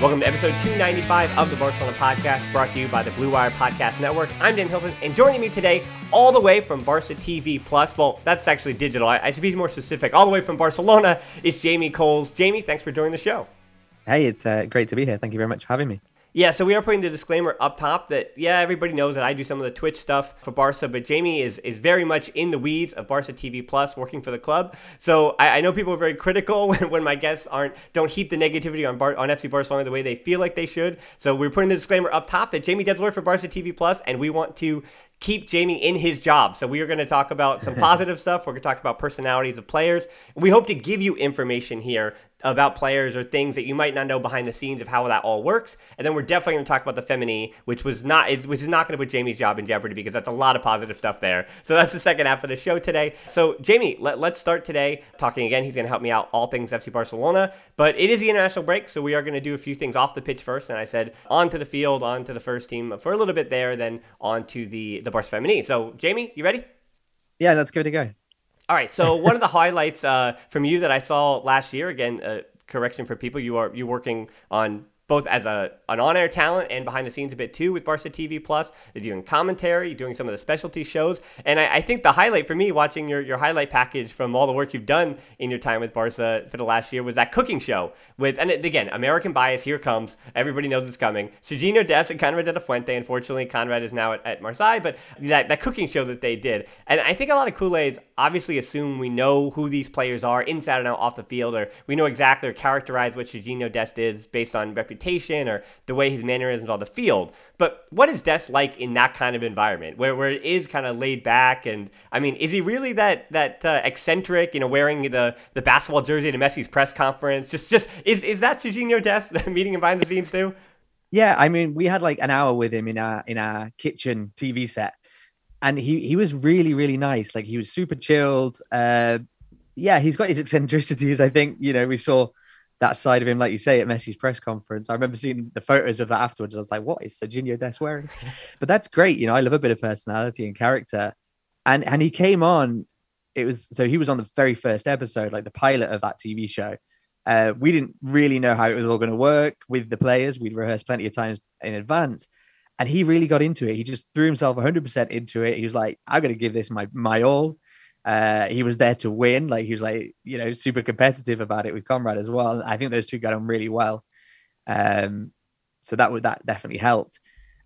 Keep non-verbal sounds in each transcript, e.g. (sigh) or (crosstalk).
Welcome to episode 295 of the Barcelona Podcast, brought to you by the Blue Wire Podcast Network. I'm Dan Hilton, and joining me today, all the way from Barca TV Plus, well, that's actually digital. I, I should be more specific. All the way from Barcelona is Jamie Coles. Jamie, thanks for joining the show. Hey, it's uh, great to be here. Thank you very much for having me. Yeah, so we are putting the disclaimer up top that yeah, everybody knows that I do some of the Twitch stuff for Barca, but Jamie is is very much in the weeds of Barca TV Plus, working for the club. So I, I know people are very critical (laughs) when, when my guests aren't don't heap the negativity on Bar, on FC Barcelona the way they feel like they should. So we're putting the disclaimer up top that Jamie does work for Barca TV Plus, and we want to keep Jamie in his job. So we are going to talk about some (laughs) positive stuff. We're going to talk about personalities of players. We hope to give you information here about players or things that you might not know behind the scenes of how that all works. And then we're definitely going to talk about the Femení, which was not is which is not going to put Jamie's job in jeopardy because that's a lot of positive stuff there. So that's the second half of the show today. So Jamie, let, let's start today talking again. He's going to help me out all things FC Barcelona, but it is the international break, so we are going to do a few things off the pitch first. And I said onto the field, onto the first team for a little bit there, then onto the the Barca Femení. So Jamie, you ready? Yeah, let's give it a go. All right. So one of the highlights uh, from you that I saw last year, again, uh, correction for people, you are you working on both as a an on-air talent and behind the scenes a bit too with Barca TV Plus. You're doing commentary, doing some of the specialty shows, and I, I, think the highlight for me watching your, your highlight package from all the work you've done in your time with Barca for the last year was that cooking show with and again American bias here comes everybody knows it's coming. Sergiño Dest and Konrad de la Fuente. Unfortunately, Konrad is now at, at Marseille, but that that cooking show that they did, and I think a lot of Kool-Aids obviously assume we know who these players are inside and out off the field, or we know exactly or characterize what Sergiño Dest is based on reputation or the way his mannerisms on the field. But what is Des like in that kind of environment where, where it is kind of laid back? And I mean, is he really that that uh, eccentric, you know, wearing the, the basketball jersey to Messi's press conference? Just just is is that Sergiño Dest (laughs) meeting him behind the scenes too? Yeah, I mean, we had like an hour with him in our in our kitchen TV set, and he he was really really nice. Like he was super chilled. Uh, yeah, he's got his eccentricities. I think you know we saw that side of him, like you say, at Messi's press conference. I remember seeing the photos of that afterwards. I was like, what is Sergiño Dest wearing? (laughs) but that's great. You know, I love a bit of personality and character. And and he came on, it was so he was on the very first episode, like the pilot of that TV show. Uh, we didn't really know how it was all going to work with the players. We'd rehearsed plenty of times in advance. And he really got into it. He just threw himself 100% into it. He was like, I'm going to give this my, my all. Uh, he was there to win. Like he was like, you know, super competitive about it with Konrad as well. I think those two got on really well. Um, so that would that definitely helped.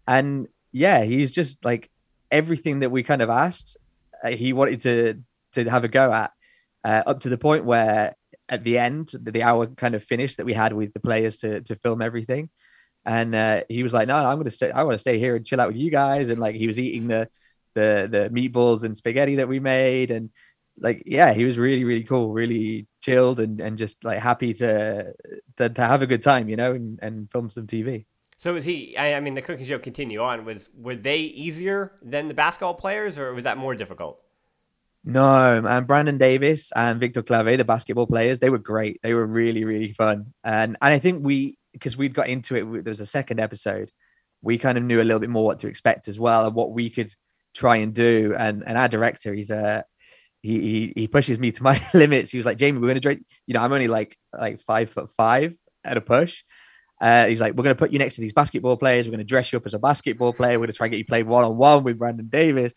And yeah, he's just like everything that we kind of asked, uh, he wanted to to have a go at, uh, up to the point where at the end, the hour kind of finished that we had with the players to to film everything. And uh, he was like, "No, I'm going to stay. I want to stay here and chill out with you guys." And like he was eating the the the meatballs and spaghetti that we made and like yeah he was really really cool really chilled and and just like happy to to, to have a good time you know and, and film some tv so was he I, I mean the cooking show continue on was were they easier than the basketball players or was that more difficult no, and Brandon Davies and Victor Claver, the basketball players, they were great. They were really, really fun. And and I think we because we'd got into it, there was a second episode, we kind of knew a little bit more what to expect as well and what we could try and do. And and our director, he's a he, he he pushes me to my (laughs) limits. He was like, Jamie, we're gonna drink. You know, I'm only like like five foot five at a push. Uh, he's like, we're gonna put you next to these basketball players. We're gonna dress you up as a basketball player. We're gonna try and get you played one on one with Brandon Davies,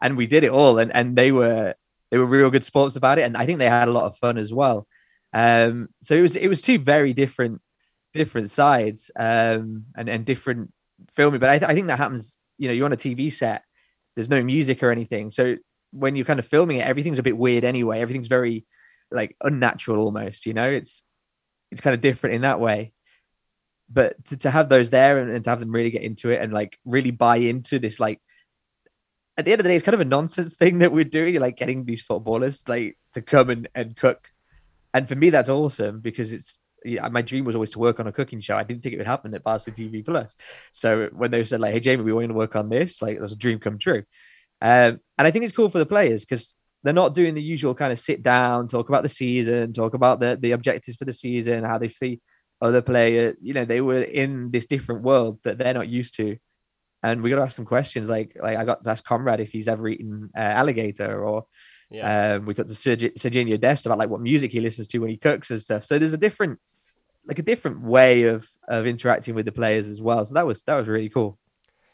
and we did it all. And and they were they were real good sports about it, and I think they had a lot of fun as well. Um, so it was it was two very different different sides um, and and different filming. But I, th- I think that happens. You know, you're on a TV set. There's no music or anything, so when you're kind of filming it, everything's a bit weird anyway. Everything's very like unnatural almost. You know, it's it's kind of different in that way. But to, to have those there and, and to have them really get into it and like really buy into this like at the end of the day, it's kind of a nonsense thing that we're doing, like getting these footballers like to come and, and cook. And for me, that's awesome because it's yeah, my dream was always to work on a cooking show. I didn't think it would happen at Barca TV Plus. So when they said like, "Hey Jamie, we want you to work on this," like it was a dream come true. Um, and I think it's cool for the players because they're not doing the usual kind of sit down, talk about the season, talk about the the objectives for the season, how they see other players. You know, they were in this different world that they're not used to and we got to ask some questions. Like, like I got to ask Konrad if he's ever eaten uh, alligator, or yeah. um, we talked to Sergiño Dest about like what music he listens to when he cooks and stuff. So there's a different, like a different way of of interacting with the players as well. So that was that was really cool.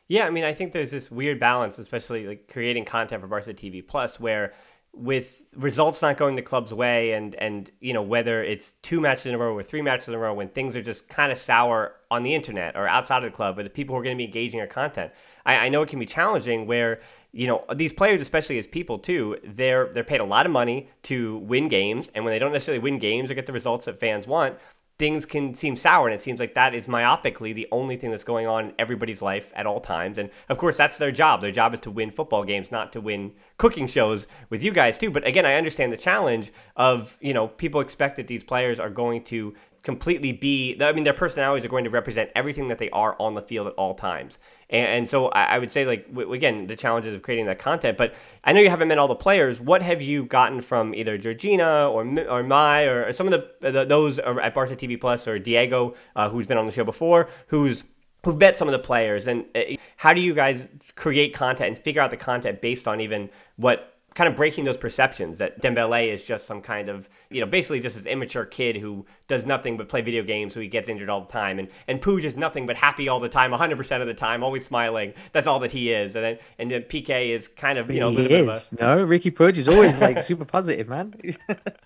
Yeah, I mean, I think there's this weird balance, especially like creating content for Barca TV Plus, where with results not going the club's way and and you know whether it's two matches in a row or three matches in a row when things are just kind of sour on the internet or outside of the club or the people who are going to be engaging our content I, I know it can be challenging where you know these players especially as people too they're they're paid a lot of money to win games and when they don't necessarily win games or get the results that fans want things can seem sour and it seems like that is myopically the only thing that's going on in everybody's life at all times. And of course that's their job. Their job is to win football games not to win cooking shows with you guys too. But again i understand the challenge of you know people expect that these players are going to completely be i mean their personalities are going to represent everything that they are on the field at all times and, and so I, I, would say, like, w- again, the challenges of creating that content. But I know you haven't met all the players. What have you gotten from either Georgina or or Mai or some of the, the those at Barca TV Plus or Diego, uh, who's been on the show before, who's who've met some of the players, and uh, how do you guys create content and figure out the content based on even what kind of breaking those perceptions that Dembele is just some kind of, you know, basically just this immature kid who does nothing but play video games, so he gets injured all the time. And and Puig is nothing but happy all the time, 100% of the time, always smiling. That's all that he is. And then and then Piqué is kind of, you know, he is. A... No, Riqui Puig is always like super positive, man.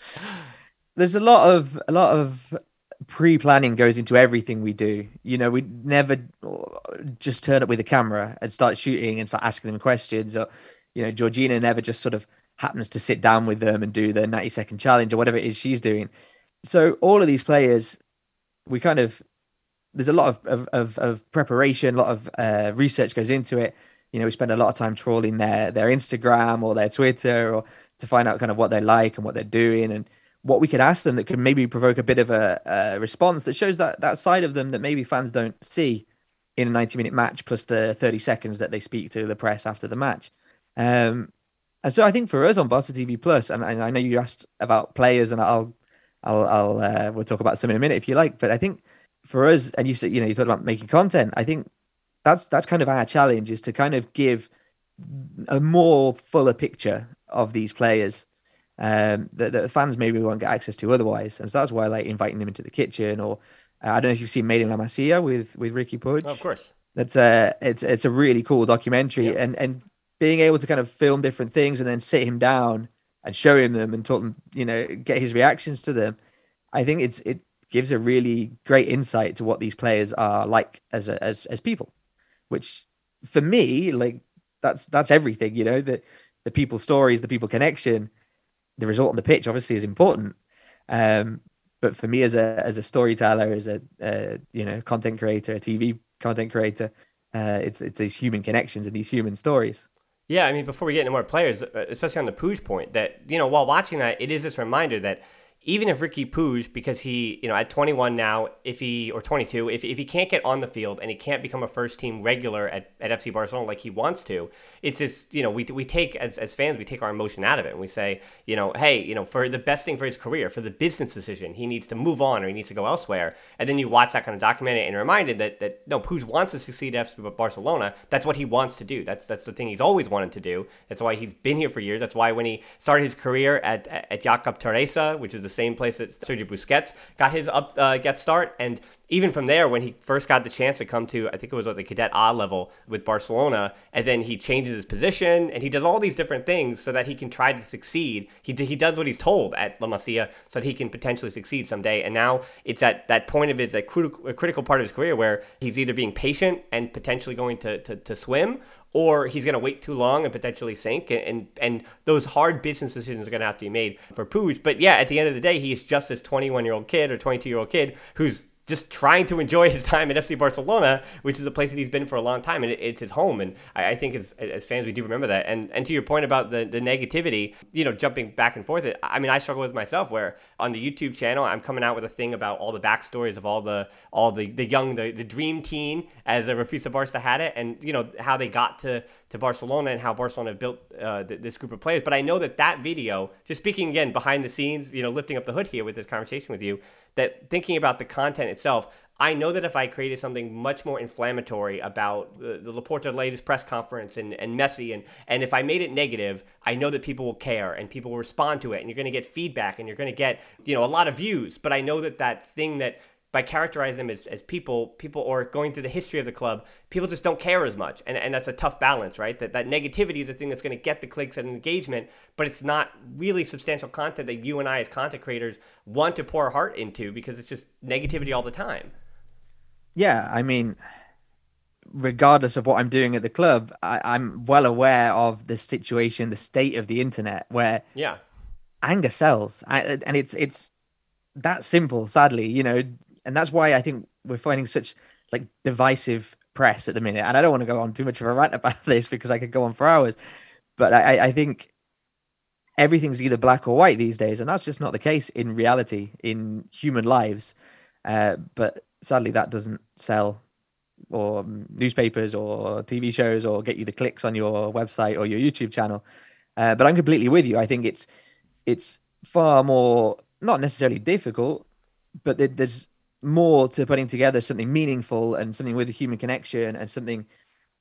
(laughs) There's a lot of a lot of pre-planning goes into everything we do. You know, we never uh, just turn up with a camera and start shooting and start asking them questions or you know, Georgina never just sort of happens to sit down with them and do the 90 second challenge or whatever it is she's doing. So all of these players, we kind of there's a lot of of, of, of preparation, a lot of uh, research goes into it. You know, we spend a lot of time trawling their their Instagram or their Twitter or to find out kind of what they like and what they're doing and what we could ask them that could maybe provoke a bit of a, a response that shows that that side of them that maybe fans don't see in a 90 minute match plus the 30 seconds that they speak to the press after the match. Um, and so I think for us on Barca TV Plus, and, and I know you asked about players, and I'll, I'll, I'll, uh, we'll talk about some in a minute if you like. But I think for us, and you said, you know, you talked about making content. I think that's that's kind of our challenge is to kind of give a more fuller picture of these players um, that, that fans maybe won't get access to otherwise. And so that's why I like inviting them into the kitchen. Or uh, I don't know if you've seen Made in La Masia with with Riqui Puig. Oh, of course. That's a it's it's a really cool documentary, yeah. and and being able to kind of film different things and then sit him down and show him them and talk them, you know, get his reactions to them. I think it's it gives a really great insight to what these players are like as a, as as people, which for me, like that's that's everything. You know, the the people stories, the people connection, the result on the pitch obviously is important. Um, but for me as a as a storyteller, as a you know content creator, a TV content creator, uh, it's it's these human connections and these human stories. Yeah, I mean, before we get into more players, uh, especially on the Puig point, that you know, while watching that, it is this reminder that even if Riqui Puig, because he, you know, at 21 now, if he, or 22, if, if he can't get on the field and he can't become a first team regular at, at FC Barcelona like he wants to, it's just, you know, we, we take, as, as fans, we take our emotion out of it and we say, you know, hey, you know, for the best thing for his career, for the business decision, he needs to move on or he needs to go elsewhere. And then you watch that kind of documentary and reminded that, that no, Puig wants to succeed at FC Barcelona. That's what he wants to do. That's, that's the thing he's always wanted to do. That's why he's been here for years. That's why when he started his career at, at Jàbac Terrassa, which is the same place that Sergio Busquets got his up uh, get start. And even from there, when he first got the chance to come to, I think it was at the cadet A level with Barcelona, and then he changes his position and he does all these different things so that he can try to succeed. He, he does what he's told at La Masia so that he can potentially succeed someday. And now it's at that point of his a critical, critical part of his career where he's either being patient and potentially going to, to, to swim or he's going to wait too long and potentially sink. And, and, and those hard business decisions are going to have to be made for Puig. But yeah, at the end of the day, he's just this 21 year old kid or 22 year old kid who's just trying to enjoy his time at FC Barcelona, which is a place that he's been for a long time, and it, it's his home. And I, I, think as, as fans, we do remember that. And and to your point about the, the negativity, you know, jumping back and forth, I mean, I struggle with myself where on the YouTube channel, I'm coming out with a thing about all the backstories of all the all the, the young, the, the dream teen, as a Rafisa Barca had it, and you know how they got to to Barcelona and how Barcelona built uh, th- this group of players. But I know that that video, just speaking again behind the scenes, you know, lifting up the hood here with this conversation with you, that thinking about the content itself, I know that if I created something much more inflammatory about the, the Laporta latest press conference and, and Messi, and, and if I made it negative, I know that people will care and people will respond to it, and you're going to get feedback and you're going to get you know a lot of views. But I know that that thing that by characterizing them as, as people, people or going through the history of the club, people just don't care as much. And, and that's a tough balance, right? That, that negativity is the thing that's going to get the clicks and engagement, but it's not really substantial content that you and I as content creators want to pour our heart into because it's just negativity all the time. Yeah, I mean, regardless of what I'm doing at the club, I, am well aware of the situation, the state of the internet where yeah, anger sells, I, and it's it's that simple. Sadly, you know, and that's why I think we're finding such like divisive press at the minute. And I don't want to go on too much of a rant about (laughs) this because I could go on for hours, but I, I think everything's either black or white these days, and that's just not the case in reality in human lives. Uh, but sadly, that doesn't sell or newspapers or TV shows or get you the clicks on your website or your YouTube channel. Uh, but I'm completely with you. I think it's it's far more not necessarily difficult, but there's more to putting together something meaningful and something with a human connection and something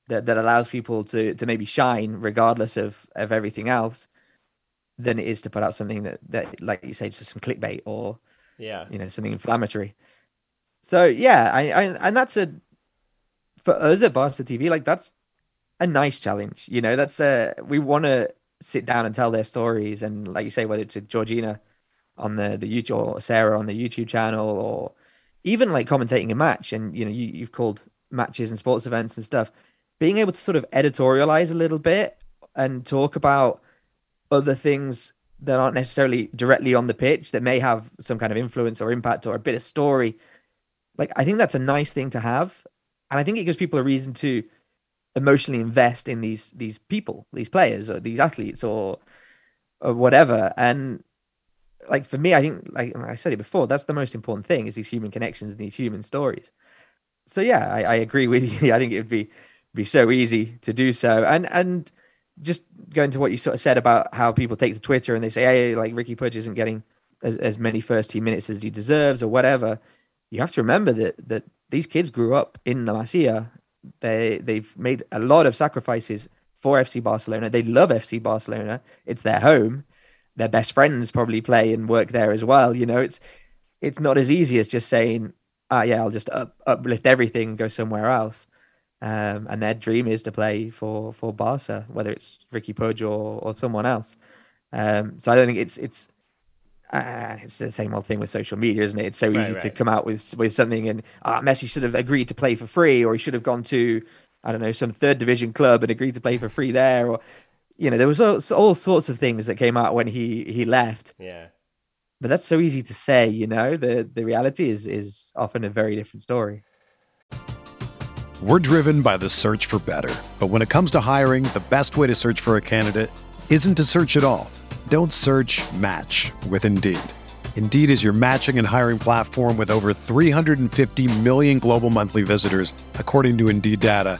that, that allows people to to maybe shine regardless of of everything else than it is to put out something that that like you say just some clickbait or yeah. you know something inflammatory. So yeah i, I and that's a for us at Barca TV like that's a nice challenge you know? That's a we want to sit down and tell their stories and like you say whether it's with Georgina on the the YouTube or Sarah on the YouTube channel or even like commentating a match and you know you, you've called matches and sports events and stuff being able to sort of editorialize a little bit and talk about other things that aren't necessarily directly on the pitch that may have some kind of influence or impact or a bit of story like i think that's a nice thing to have. And i think it gives people a reason to emotionally invest in these these people these players or these athletes or or whatever. And like for me, I think like I said it before, that's the most important thing is these human connections and these human stories. So yeah, I, I agree with you. (laughs) I think it would be be so easy to do so. And and just going to what you sort of said about how people take to Twitter and they say, hey, like Riqui Puig isn't getting as, as many first team minutes as he deserves or whatever. You have to remember that that these kids grew up in La Masia. They they've made a lot of sacrifices for FC Barcelona. They love FC Barcelona. It's their home their best friends probably play and work there as well. You know, it's it's not as easy as just saying, "Ah, yeah, I'll just up, uplift everything and go somewhere else." Um, and their dream is to play for for Barca, whether it's Riqui Puig or or someone else. Um, so I don't think it's it's uh, it's the same old thing with social media, isn't it? It's so easy right, right. to come out with with something and uh, Messi should have agreed to play for free, or he should have gone to I don't know some third division club and agreed to play for free there, or you know, there was all, all sorts of things that came out when he he left. Yeah. But that's so easy to say, you know. The the reality is is often a very different story. We're driven by the search for better. But when it comes to hiring, the best way to search for a candidate isn't to search at all. Don't search, match with Indeed. Indeed is your matching and hiring platform with over 350 million global monthly visitors, according to Indeed data,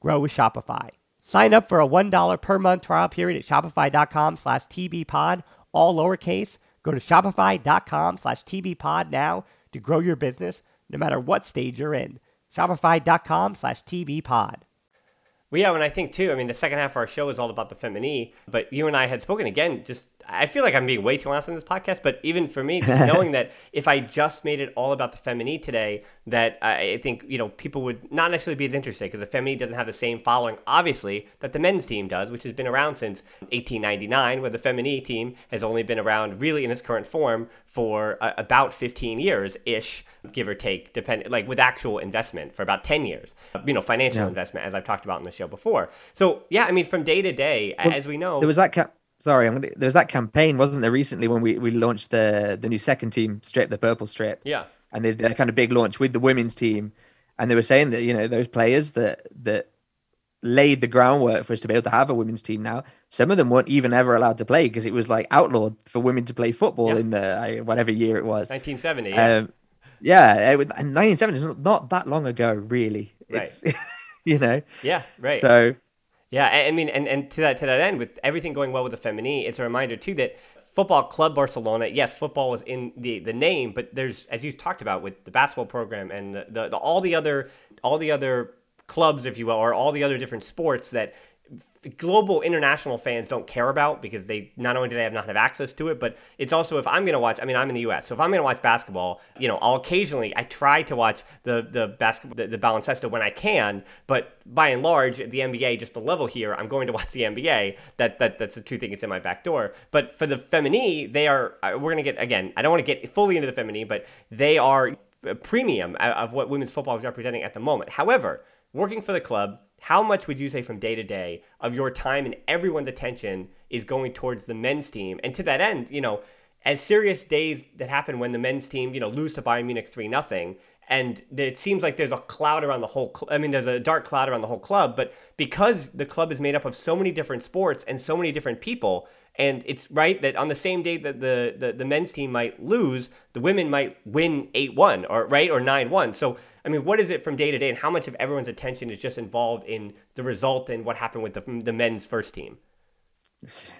grow with Shopify. Sign up for a $1 per month trial period at shopify.com slash tbpod, all lowercase. Go to shopify.com slash tbpod now to grow your business no matter what stage you're in. Shopify.com slash tbpod. Well, yeah, and I think too, I mean, the second half of our show is all about the Femení, but you and I had spoken again. Just, I feel like I'm being way too honest in this podcast, but even for me, (laughs) just knowing that if I just made it all about the Femení today, that I think, you know, people would not necessarily be as interested because the Femení doesn't have the same following, obviously, that the men's team does, which has been around since 1899, where the Femení team has only been around really in its current form for uh, about 15 years ish give or take, depend like with actual investment for about 10 years, you know, financial yeah. investment, as I've talked about in the show before. So, yeah, I mean, from day to day, well, as we know, there was that. Ca- Sorry, I'm gonna, there was that campaign, wasn't there, recently when we, we launched the the new second team strip, the purple strip. Yeah. And they that kind of big launch with the women's team, and they were saying that you know those players that that laid the groundwork for us to be able to have a women's team now. Some of them weren't even ever allowed to play because it was like outlawed for women to play football yeah. in the whatever year it was. 1970. Yeah. Um, yeah, 1970 is not that long ago, really. It's, right. (laughs) you know. Yeah, right. So. Yeah, I mean, and, and to that to that end, with everything going well with the Femení, it's a reminder too that Football Club Barcelona, yes, football was in the, the name, but there's as you talked about with the basketball program and the, the, the all the other all the other clubs, if you will, or all the other different sports that global international fans don't care about because they not only do they have not have access to it, but it's also if I'm going to watch. I mean, I'm in the U.S., so if I'm going to watch basketball, you know, I'll occasionally I try to watch the the basketball the, the baloncesto when I can, but by and large, the NBA just the level here, I'm going to watch the NBA. That that that's the two thing. It's in my back door. But for the Femení, they are. We're going to get again. I don't want to get fully into the Femení, but they are a premium of what women's football is representing at the moment. However, working for the club how much would you say from day to day of your time and everyone's attention is going towards the men's team? And to that end, you know, as serious days that happen when the men's team, you know, lose to Bayern Munich 3 nothing and it seems like there's a cloud around the whole cl- i mean there's a dark cloud around the whole club but because the club is made up of so many different sports and so many different people and it's right that on the same day that the, the, the men's team might lose the women might win 8-1 or right or 9-1 so i mean what is it from day to day and how much of everyone's attention is just involved in the result and what happened with the, the men's first team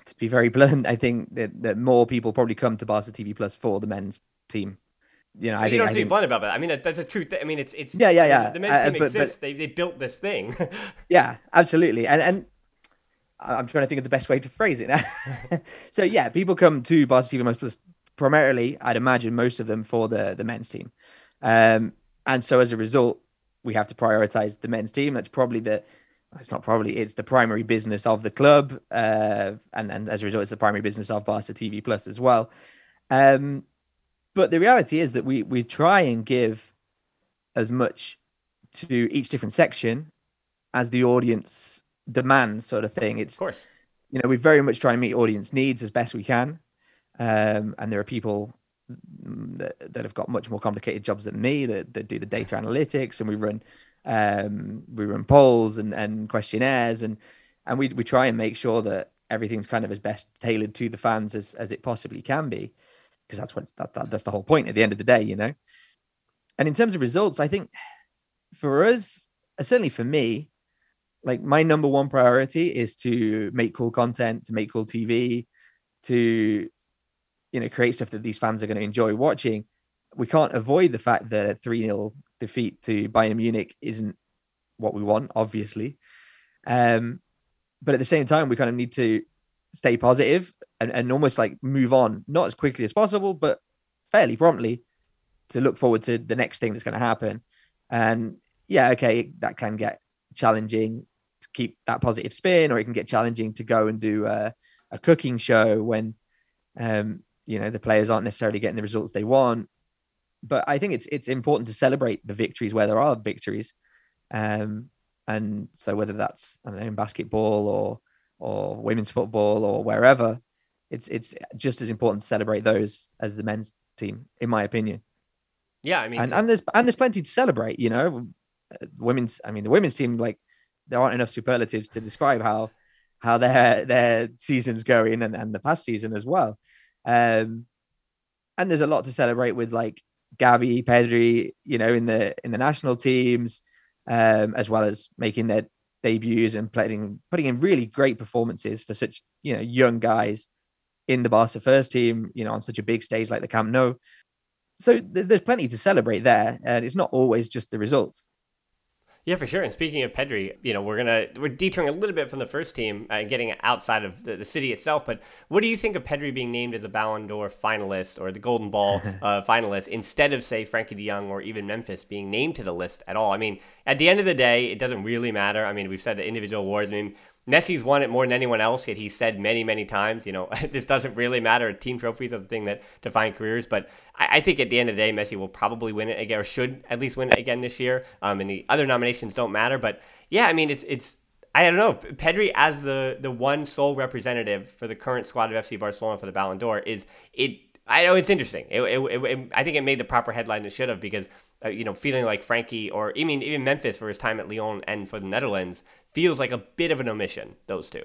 to be very (laughs) blunt, I think that, that more people probably come to Barca TV Plus for the men's team you know, I think you think, don't have to think, be blunt about that. I mean, that, that's a truth. I mean, it's it's yeah, yeah, yeah. The, the men's uh, team but, exists. But, they they built this thing. (laughs) yeah, absolutely. And and I'm trying to think of the best way to phrase it now. (laughs) so yeah, people come to Barca TV Plus primarily, I'd imagine, most of them for the the men's team, um, and so as a result, we have to prioritize the men's team. That's probably the it's not probably it's the primary business of the club, uh, and and as a result, it's the primary business of Barca TV Plus as well. Um, but the reality is that we we try and give as much to each different section as the audience demands, sort of thing. It's of course. you know we very much try and meet audience needs as best we can, um, and there are people that, that have got much more complicated jobs than me that, that do the data analytics and we run um, we run polls and, and questionnaires and and we, we try and make sure that everything's kind of as best tailored to the fans as, as it possibly can be because that's what that, that, that's the whole point at the end of the day, you know. And in terms of results, I think for us, certainly for me, like my number one priority is to make cool content, to make cool TV, to you know create stuff that these fans are going to enjoy watching. We can't avoid the fact that a 3 0 defeat to Bayern Munich isn't what we want, obviously. Um, but at the same time, we kind of need to stay positive and, and almost like move on, not as quickly as possible, but fairly promptly to look forward to the next thing that's going to happen. And yeah, okay, that can get challenging keep that positive spin, or it can get challenging to go and do a, a cooking show when, um, you know, the players aren't necessarily getting the results they want. But I think it's it's important to celebrate the victories where there are victories, um, and so whether that's I don't know in basketball or or women's football or wherever, it's it's just as important to celebrate those as the men's team, in my opinion. Yeah, I mean, and, and there's and there's plenty to celebrate. You know, women's. I mean, the women's team like there aren't enough superlatives to describe how how their their season's going and, and the past season as well. Um, and there's a lot to celebrate with like Gavi, Pedri, you know, in the in the national teams, um, as well as making their debuts and playing putting in really great performances for such you know young guys in the Barca first team, you know, on such a big stage like the Camp Nou. So th- there's plenty to celebrate there, and it's not always just the results. Yeah, for sure. And speaking of Pedri, you know, we're gonna we're detouring a little bit from the first team and uh, getting outside of the, the, city itself. But what do you think of Pedri being named as a Ballon d'Or finalist or the Golden Ball (laughs) uh, finalist instead of say Frenkie De Jong or even Memphis being named to the list at all? I mean, at the end of the day, it doesn't really matter. I mean, we've said the individual awards. I mean, Messi's won it more than anyone else, yet he's said many, many times, you know, (laughs) this doesn't really matter. Team trophies are the thing that define careers. But I, I, think at the end of the day, Messi will probably win it again, or should at least win it again this year. Um, and the other nominations don't matter. But yeah, I mean, it's it's I don't know. Pedri as the the one sole representative for the current squad of FC Barcelona for the Ballon d'Or is it. I know it's interesting. It, it, it, I think it made the proper headline it should have because uh, you know feeling like Frenkie or I mean even Memphis for his time at Lyon and for the Netherlands feels like a bit of an omission, those two.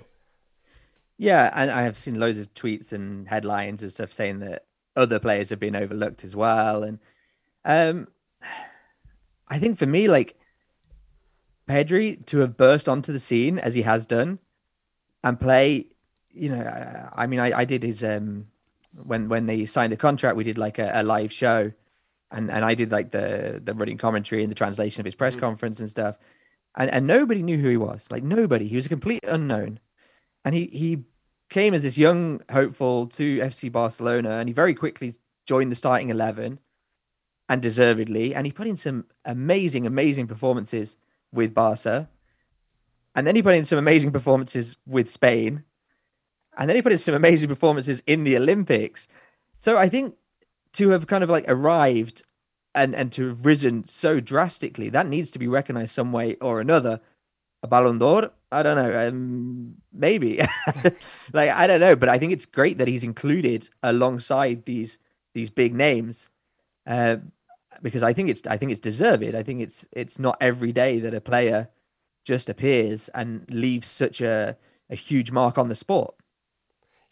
Yeah, and I have seen loads of tweets and headlines and stuff saying that other players have been overlooked as well. And um, I think for me, like Pedri to have burst onto the scene as he has done and play, you know, I mean, I, I did his um when when they signed the contract, we did like a, a live show, and and I did like the the running commentary and the translation of his press mm-hmm. conference and stuff and and nobody knew who he was. Like nobody. He was a complete unknown, and he he came as this young hopeful to FC Barcelona, and he very quickly joined the starting eleven, and deservedly. And he put in some amazing, amazing performances with Barca, and then he put in some amazing performances with Spain, and then he put in some amazing performances in the Olympics. So I think to have kind of like arrived and and to have risen so drastically, that needs to be recognized some way or another a Ballon d'Or. I don't know. Um, maybe. (laughs) like I don't know, but I think it's great that he's included alongside these these big names, uh, because I think it's I think it's deserved. I think it's it's not every day that a player just appears and leaves such a a huge mark on the sport.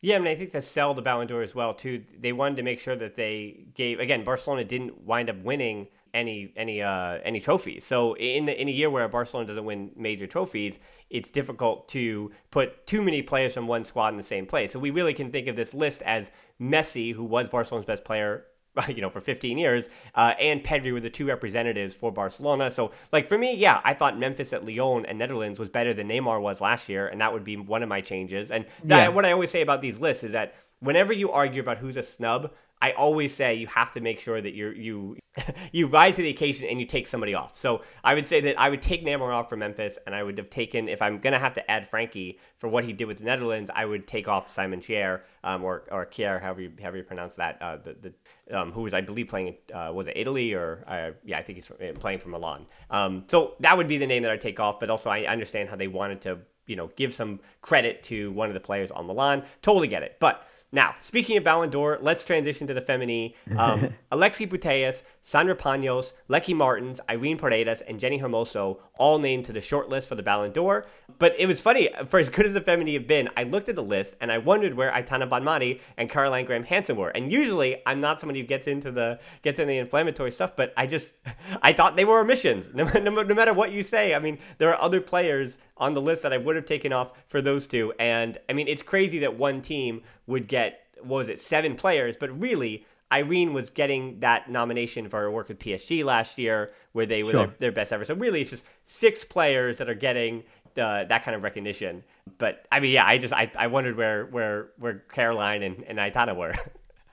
Yeah, I mean, I think they sell the Ballon d'Or as well too. They wanted to make sure that they gave again. Barcelona didn't wind up winning any any uh, any trophies. So in the in a year where Barcelona doesn't win major trophies, it's difficult to put too many players from one squad in the same place. So we really can think of this list as Messi, who was Barcelona's best player (laughs) you know, for 15 years, uh, and Pedri were the two representatives for Barcelona. So, like for me, yeah, I thought Memphis at Lyon and Netherlands was better than Neymar was last year, and that would be one of my changes. And that, yeah. what I always say about these lists is that whenever you argue about who's a snub, I always say you have to make sure that you you (laughs) you rise to the occasion and you take somebody off. So I would say that I would take Neymar off for Memphis, and I would have taken if I'm gonna have to add Frenkie for what he did with the Netherlands, I would take off Simon Kjaer um, or or Kjaer, however you however you pronounce that, uh, the the um, who was I believe playing uh, was it Italy or uh, yeah I think he's uh, playing for Milan. Um, so that would be the name that I'd take off. But also I understand how they wanted to you know give some credit to one of the players on Milan. Totally get it, but. Now, speaking of Ballon d'Or, let's transition to the Femení. Um, (laughs) Alexia Putellas, Sandra Paños, Lieke Martens, Irene Paredes, and Jenni Hermoso all named to the short list for the Ballon d'Or. But it was funny, for as good as the Femení have been, I looked at the list and I wondered where Aitana Bonmati and Caroline Graham Hansen were. And usually I'm not somebody who gets into the gets into the inflammatory stuff, but I just (laughs) I thought they were omissions. (laughs) No, no, no matter what you say, I mean, there are other players on the list that I would have taken off for those two. And I mean, it's crazy that one team would get what was it seven players, but really Irene was getting that nomination for her work with PSG last year, where they were sure. their, their, best ever. So really, it's just six players that are getting uh, that kind of recognition. But I mean, yeah, I just I, I wondered where where where Caroline and, and Aitana were.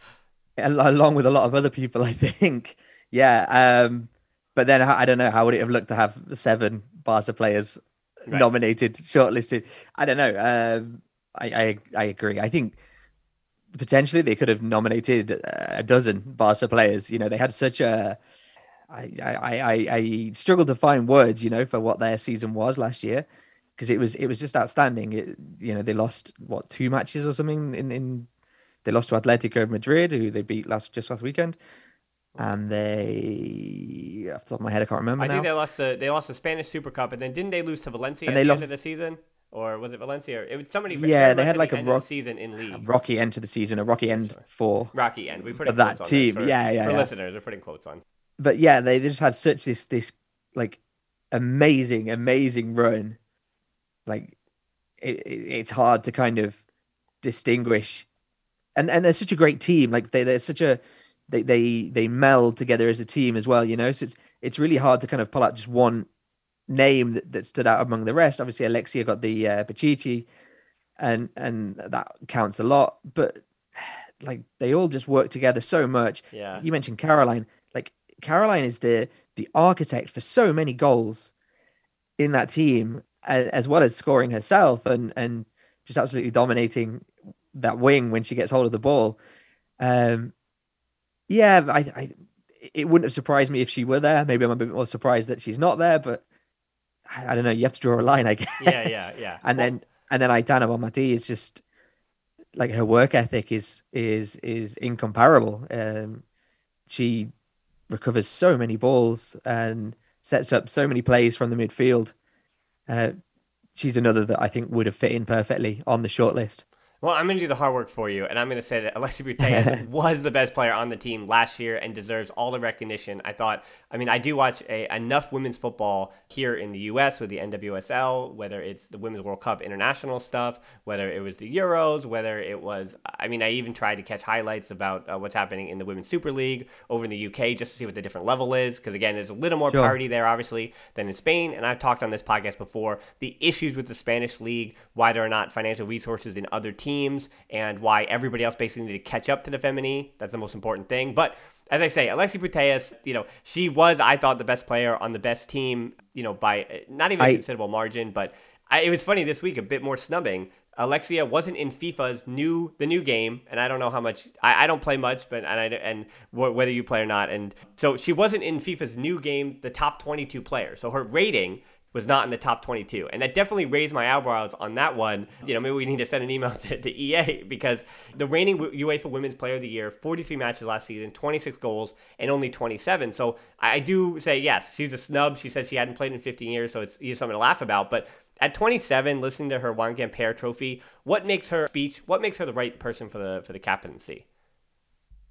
(laughs) Along with a lot of other people, I think. Yeah. Um, but then I don't know how would it have looked to have seven Barca players right. nominated, shortlisted. I don't know. Um, I, I I agree. I think potentially they could have nominated a dozen Barca players. You know, they had such a. I, I, I, I struggled to find words, you know, for what their season was last year, because it was it was just outstanding. It, you know, they lost what two matches or something in in they lost to Atletico Madrid, who they beat last just last weekend, and they off the top of my head I can't remember. I now. think they lost the they lost the Spanish Super Cup, and then didn't they lose to Valencia and at the lost, end of the season? or was it Valencia? It was somebody. Yeah, they had like a rock, season in league. rocky end to the season, a rocky end for rocky end. We put that team. For, yeah, yeah. For yeah. listeners, we're putting quotes on. But yeah, they just had such this this like amazing, amazing run. Like it, it, it's hard to kind of distinguish, and and they're such a great team. Like they they're such a they they they meld together as a team as well. You know, so it's it's really hard to kind of pull out just one name that, that stood out among the rest. Obviously, Alexia got the uh, Pichichi, and and that counts a lot. But (sighs) like they all just work together so much. Yeah. You mentioned Caroline. Like Caroline is the the architect for so many goals in that team, as well as scoring herself and and just absolutely dominating that wing when she gets hold of the ball. Um, yeah, I, I it wouldn't have surprised me if she were there. Maybe I'm a bit more surprised that she's not there, but I don't know. You have to draw a line, I (laughs) guess. Yeah, yeah, yeah. and well, then and then Aitana Bonmati is just like her work ethic is is is incomparable. Um, she recovers so many balls and sets up so many plays from the midfield. Uh, she's another that I think would have fit in perfectly on the shortlist. Well, I'm going to do the hard work for you, and I'm going to say that Alexia Putellas (laughs) was the best player on the team last year and deserves all the recognition. I thought, I mean, I do watch a, enough women's football here in the U.S. with the NWSL, whether it's the Women's World Cup international stuff, whether it was the Euros, whether it was, I mean, I even tried to catch highlights about uh, what's happening in the Women's Super League over in the UK just to see what the different level is. Because again, there's a little more sure. parity there, obviously, than in Spain. And I've talked on this podcast before the issues with the Spanish league, why there are not financial resources in other teams and why everybody else basically needed to catch up to the Femení. That's the most important thing. But as I say, Alexia Putellas, you know, she was, I thought, the best player on the best team, you know, by not even a considerable margin. But I, it was funny this week, a bit more snubbing. Alexia wasn't in FIFA's new the new game, and I don't know how much I, I don't play much, but and I, and whether you play or not, and so she wasn't in FIFA's new game, the top 22 players. So her rating was not in the top 22. And that definitely raised my eyebrows on that one. You know, maybe we need to send an email (laughs) to, to EA because the reigning UEFA Women's Player of the Year, 43 matches last season, 26 goals, and only 27. So I do say, yes, she's a snub. She said she hadn't played in 15 years, so it's, it's something to laugh about. But at 27, listening to her Juan Gamper trophy, what makes her speech, what makes her the right person for the, for the captaincy?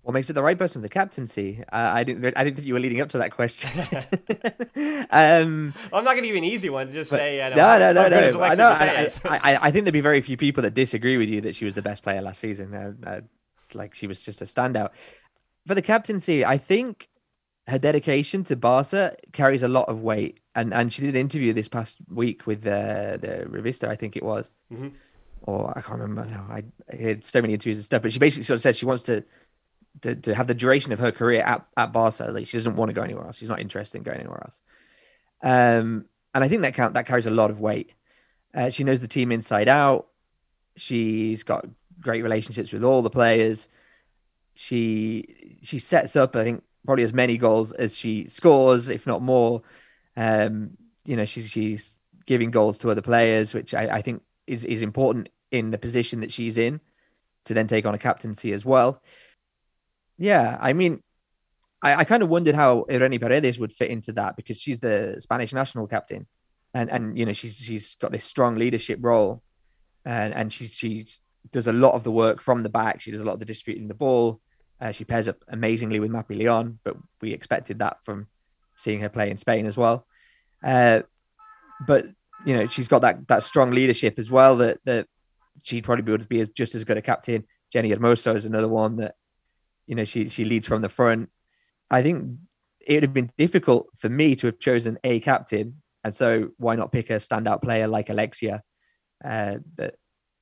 What makes it the right person for the captaincy? Uh, I didn't. I didn't think you were leading up to that question. (laughs) (laughs) um, well, I'm not going to give you an easy one. Just say uh, no, no, no, no. no. I, know, I, I, I, think there'd be very few people that disagree with you that she was the best player last season. Uh, uh, like she was just a standout for the captaincy. I think her dedication to Barca carries a lot of weight, and and she did an interview this past week with uh, the Revista, I think it was, mm-hmm. or I can't remember. No, I, I had so many interviews and stuff, but she basically sort of said she wants to to, to have the duration of her career at, at Barca. Like she doesn't want to go anywhere else. She's not interested in going anywhere else. Um, and I think that count that carries a lot of weight. Uh, she knows the team inside out. She's got great relationships with all the players. She she sets up, I think, probably as many goals as she scores, if not more. Um, you know, she's she's giving goals to other players, which I, I think is is important in the position that she's in to then take on a captaincy as well. Yeah, I mean, I, I kind of wondered how Irene Paredes would fit into that because she's the Spanish national captain, and and you know she's she's got this strong leadership role, and and she she does a lot of the work from the back. She does a lot of the distributing the ball. Uh, she pairs up amazingly with Mapi Leon, but we expected that from seeing her play in Spain as well. Uh, but you know she's got that that strong leadership as well that that she probably would be as, just as good a captain. Jenni Hermoso is another one that you know, she she leads from the front. I think it would have been difficult for me to have chosen a captain, and so why not pick a standout player like Alexia? Uh, but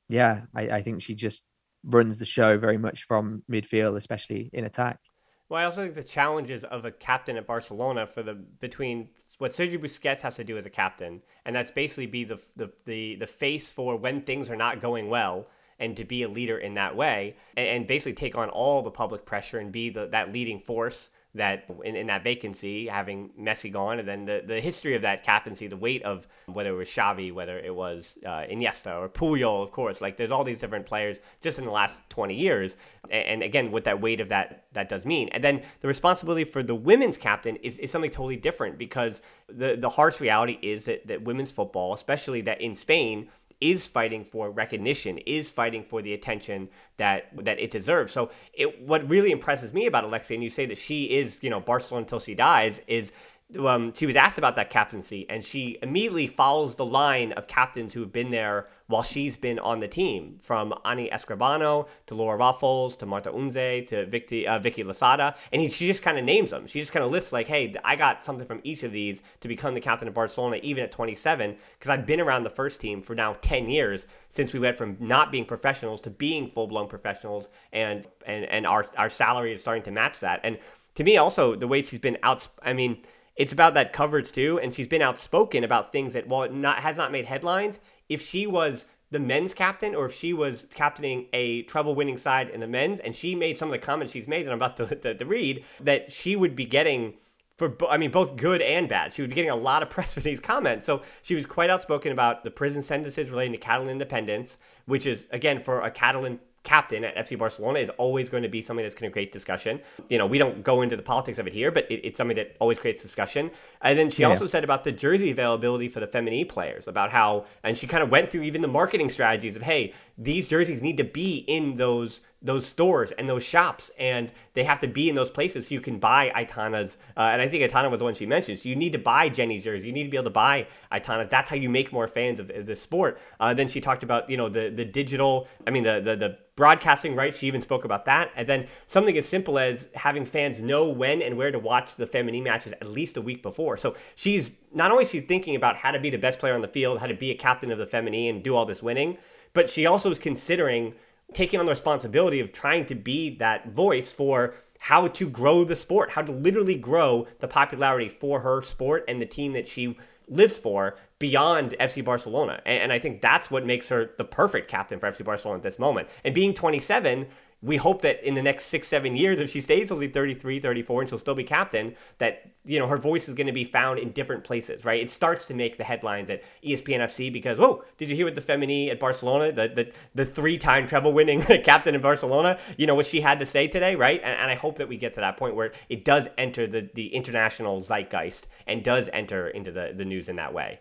yeah, I, I think she just runs the show very much from midfield, especially in attack. Well, I also think the challenges of a captain at Barcelona for the between what Sergio Busquets has to do as a captain, and that's basically be the the the, the face for when things are not going well and to be a leader in that way and, and basically take on all the public pressure and be the, that leading force that in, in that vacancy, having Messi gone, and then the, the history of that captaincy, the weight of whether it was Xavi, whether it was uh, Iniesta or Puyol, of course, like there's all these different players just in the last 20 years, and, and, again, what that weight of that that does mean, and then the responsibility for the women's captain is, is something totally different because the the harsh reality is that, that women's football, especially that in Spain, is fighting for recognition, is fighting for the attention that that it deserves. So it, what really impresses me about Alexia, and you say that she is, you know, Barcelona until she dies, is um, she was asked about that captaincy, and she immediately follows the line of captains who have been there while she's been on the team, from Ani Escribano to Laura Ràfols to Marta Unzué to Vicky, uh, Vicky Losada. And he, she just kind of names them. She just kind of lists, like, hey, I got something from each of these to become the captain of Barcelona, even at 27, because I've been around the first team for now 10 years since we went from not being professionals to being full blown professionals, and, and, and our, our salary is starting to match that. And to me, also, the way she's been out, I mean, it's about that coverage too, and she's been outspoken about things that while it not has not made headlines, if she was the men's captain or if she was captaining a treble winning side in the men's and she made some of the comments she's made that I'm about to, to, to read that she would be getting for I mean both good and bad. She would be getting a lot of (laughs) press for these comments. So she was quite outspoken about the prison sentences relating to Catalan independence, which is again for a Catalan captain at FC Barcelona is always going to be something that's going to create discussion. You know, we don't go into the politics of it here, but it, it's something that always creates discussion. And then she yeah. also said about the jersey availability for the feminine players, about how, and she kind of went through even the marketing strategies of, hey, these jerseys need to be in those those stores and those shops, and they have to be in those places so you can buy Aitana's. Uh, and I think Aitana was the one she mentioned. So you need to buy Jenni's jersey. You need to be able to buy Aitana's. That's how you make more fans of, of this sport. Uh, then she talked about you know the the digital. I mean the the the broadcasting rights. She even spoke about that. And then something as simple as having fans know when and where to watch the feminine matches at least a week before. So she's not only she's thinking about how to be the best player on the field, how to be a captain of the feminine and do all this winning, but she also is considering taking on the responsibility of trying to be that voice for how to grow the sport, how to literally grow the popularity for her sport and the team that she lives for beyond FC Barcelona. And, and, I think that's what makes her the perfect captain for FC Barcelona at this moment. And being 27, we hope that in the next six, seven years, if she stays only 33, 34, and she'll still be captain, that, you know, her voice is going to be found in different places, right? It starts to make the headlines at ESPN FC because, oh, did you hear what the Femení at Barcelona, the, the, the three-time treble winning (laughs) captain in Barcelona, you know, what she had to say today, right? And, and I hope that we get to that point where it does enter the, the international zeitgeist and does enter into the, the news in that way.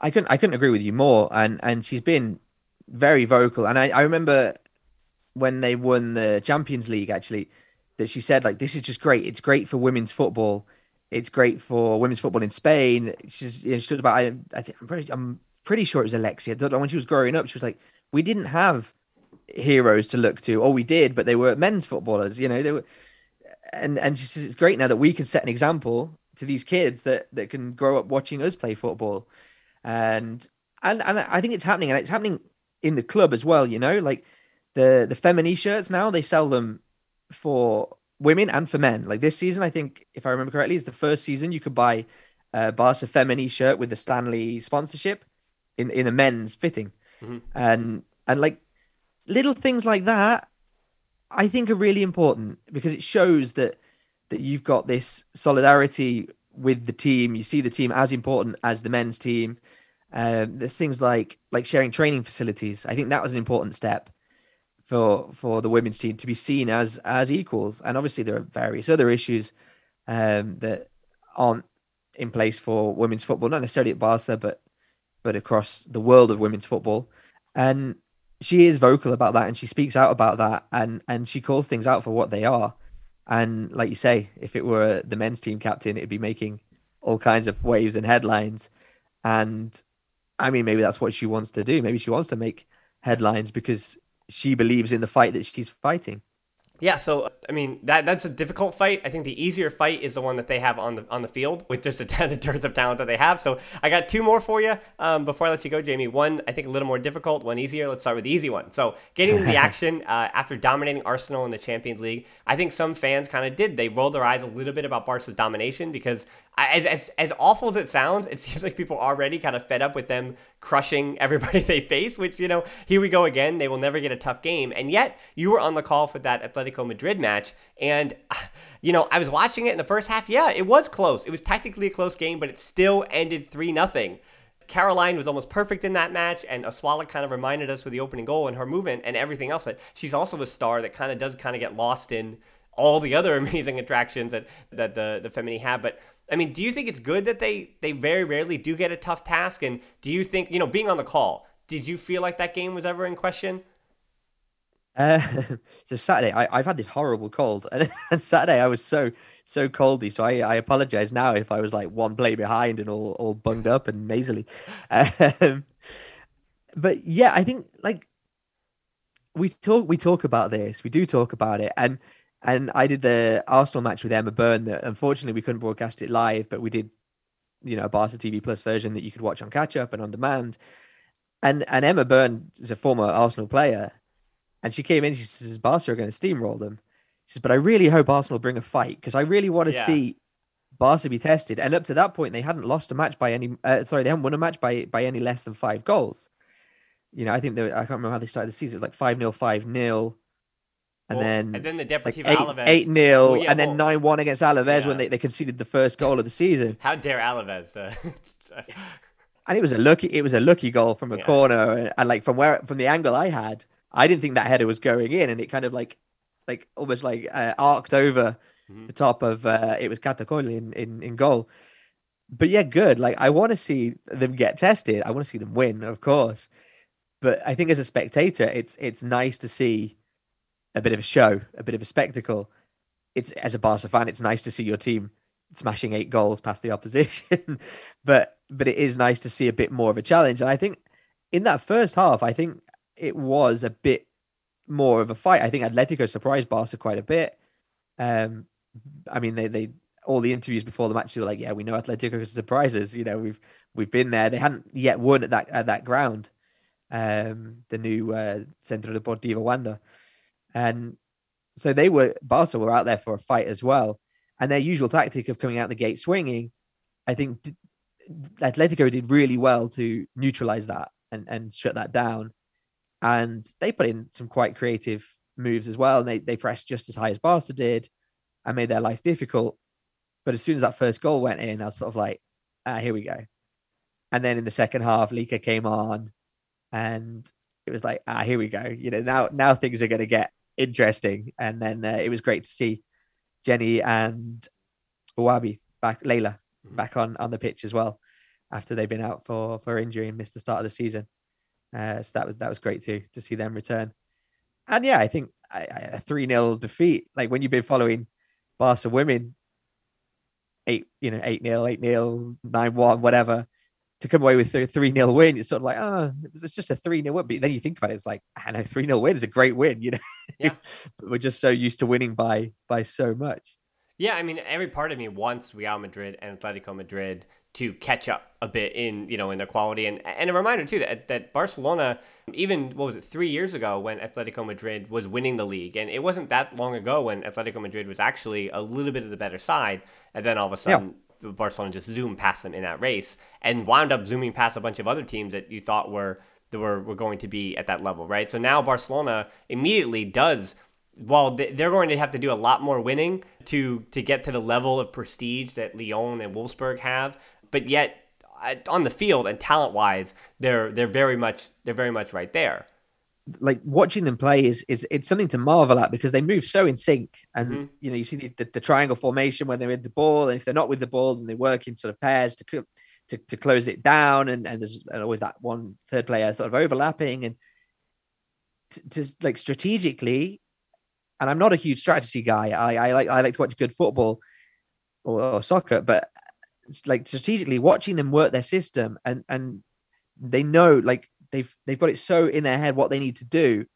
I couldn't I couldn't agree with you more. And and she's been very vocal. And I, I remember when they won the Champions League actually that she said like this is just great. It's great for women's football. It's great for women's football in Spain. She's you know, she talked about I, I think I'm pretty, I'm pretty sure it was Alexia. When she was growing up, she was like, we didn't have heroes to look to, or we did, but they were men's footballers. You know, they were, and and she says it's great now that we can set an example to these kids that that can grow up watching us play football, and and and I think it's happening, and it's happening in the club as well. You know, like the the Femení shirts now they sell them for women and for men. Like this season, I think if I remember correctly, is the first season you could buy a Barca Femení shirt with the Stanley sponsorship in in a men's fitting, mm-hmm. and and like little things like that, I think are really important because it shows that that you've got this solidarity with the team. You see the team as important as the men's team. Um, there's things like like sharing training facilities. I think that was an important step for for the women's team to be seen as as equals. And obviously there are various other issues um, that aren't in place for women's football, not necessarily at Barca, but but across the world of women's football. And she is vocal about that, and she speaks out about that, and and she calls things out for what they are. And like you say, if it were the men's team captain, it'd be making all kinds of waves and headlines. And I mean, maybe that's what she wants to do. Maybe she wants to make headlines because she believes in the fight that she's fighting. Yeah, so I mean that that's a difficult fight. I think the easier fight is the one that they have on the on the field with just the, (laughs) the dearth of talent that they have. So I got two more for you um, before I let you go, Jamie. One I think a little more difficult, one easier. Let's start with the easy one. So getting the (laughs) action uh, after dominating Arsenal in the Champions League, I think some fans kind of did. They rolled their eyes a little bit about Barca's domination because as, as, as awful as it sounds, it (laughs) seems like people are already kind of fed up with them crushing (laughs) everybody they face, which, you know, here we go again. They will never get a tough game. And yet, you were on the call for that Atletico Madrid match. And, (sighs) you know, I was watching it in the first half. Yeah, it was close. It was technically a close game, but it still ended 3 0. Caroline was almost perfect in that match, and Oshoala kind of reminded us with the opening goal and her movement and everything else that she's also a star that kind of does kind of get lost in all the other (laughs) amazing attractions that, that the, the Femení have. But I mean, do you think it's good that they they very rarely do get a tough task? And do you think you know being on the call? Did you feel like that game was ever in question? Uh, (laughs) so Saturday, I, have had this horrible cold, and, (laughs) and, Saturday I was so so coldy. So I, I apologize now if I was like one play behind and all all bunged up and nasally. Um, but yeah, I think like we talk we talk about this, we do talk about it, and and I did the Arsenal match with Emma Byrne. That unfortunately we couldn't broadcast it live, but we did, you know, a Barca TV Plus version that you could watch on catch up and on demand. And and Emma Byrne is a former Arsenal player, and she came in. She says Barca are going to steamroll them. She says, but I really hope Arsenal bring a fight because I really want to yeah. see Barca be tested. And up to that point, they hadn't lost a match by any. Uh, sorry, they hadn't won a match by by any less than five goals. You know, I think they were, I can't remember how they started the season. It was like five 0 five 0 and well, then and then the Deportivo like eight, Alaves eight nil, well, yeah, and then nine one against Alaves yeah. when they, they conceded the first goal of the season. How dare Alaves? Uh, (laughs) and it was a lucky it was a lucky goal from a yeah. corner, and, and, like from where from the angle I had, I didn't think that header was going in, and it kind of like like almost like uh, arced over mm-hmm. the top of uh, it was Cata Coll in, in in goal. But yeah, good. Like I want to see them get tested. I want to see them win, of course. But I think as a spectator, it's it's nice to see a bit of a show, a bit of a spectacle. It's as a Barca fan, it's nice to see your team smashing eight goals past the opposition, (laughs) but but it is nice to see a bit more of a challenge. And I think in that first half, I think it was a bit more of a fight. I think Atletico surprised Barca quite a bit. Um, I mean, they they all the interviews before the match they were like, yeah, we know Atletico can surprise us. You know, we've we've been there. They hadn't yet won at that at that ground, um, the new uh, Centro Deportivo Wanda. And so they were, Barca were out there for a fight as well. And their usual tactic of coming out the gate swinging, I think Atletico did really well to neutralize that and, and shut that down. And they put in some quite creative moves as well, and they they pressed just as high as Barca did, and made their life difficult. But as soon as that first goal went in, I was sort of like, ah, here we go. And then in the second half, Lieke came on, and it was like, ah, here we go. You know, now now things are going to get interesting. And then uh, it was great to see Jenni and Ouahabi back, Leila Mhm. back on on the pitch as well after they've been out for for injury and missed the start of the season. Uh, so that was that was great too to see them return. And yeah, I think I, I, a three 0 defeat, like when you've been following Barca women, eight you know eight 0 eight 0 nine one, whatever, to come away with a three 0 win, it's sort of like oh, it's just a three 0 win. But then you think about it, it's like I know three 0 win is a great win, you know. Yeah. (laughs) but we're just so used to winning by by so much. Yeah, I mean, every part of me wants Real Madrid and Atletico Madrid to catch up a bit in you know in their quality, and and a reminder too that that Barcelona, even what was it three years ago when Atletico Madrid was winning the league, and it wasn't that long ago when Atletico Madrid was actually a little bit of the better side, and then all of a sudden. Barcelona just zoomed past them in that race and wound up zooming past a bunch of other teams that you thought were that were, were going to be at that level, right? So now Barcelona immediately does well, they- they're going to have to do a lot more winning to to get to the level of prestige that Lyon and Wolfsburg have. But yet, uh, on the field and talent wise, they're they're very much they're very much right there. Like watching them play is is it's something to marvel at because they move so in sync and Mhm. you know you see the, the, the triangle formation when they're with the ball and if they're not with the ball then they work in sort of pairs to to, to close it down and, and there's always that one third player sort of overlapping and to, to like strategically and I'm not a huge strategy guy I, I like I like to watch good football or, or soccer but it's like strategically watching them work their system and and they know like they've they've got it so in their head what they need to do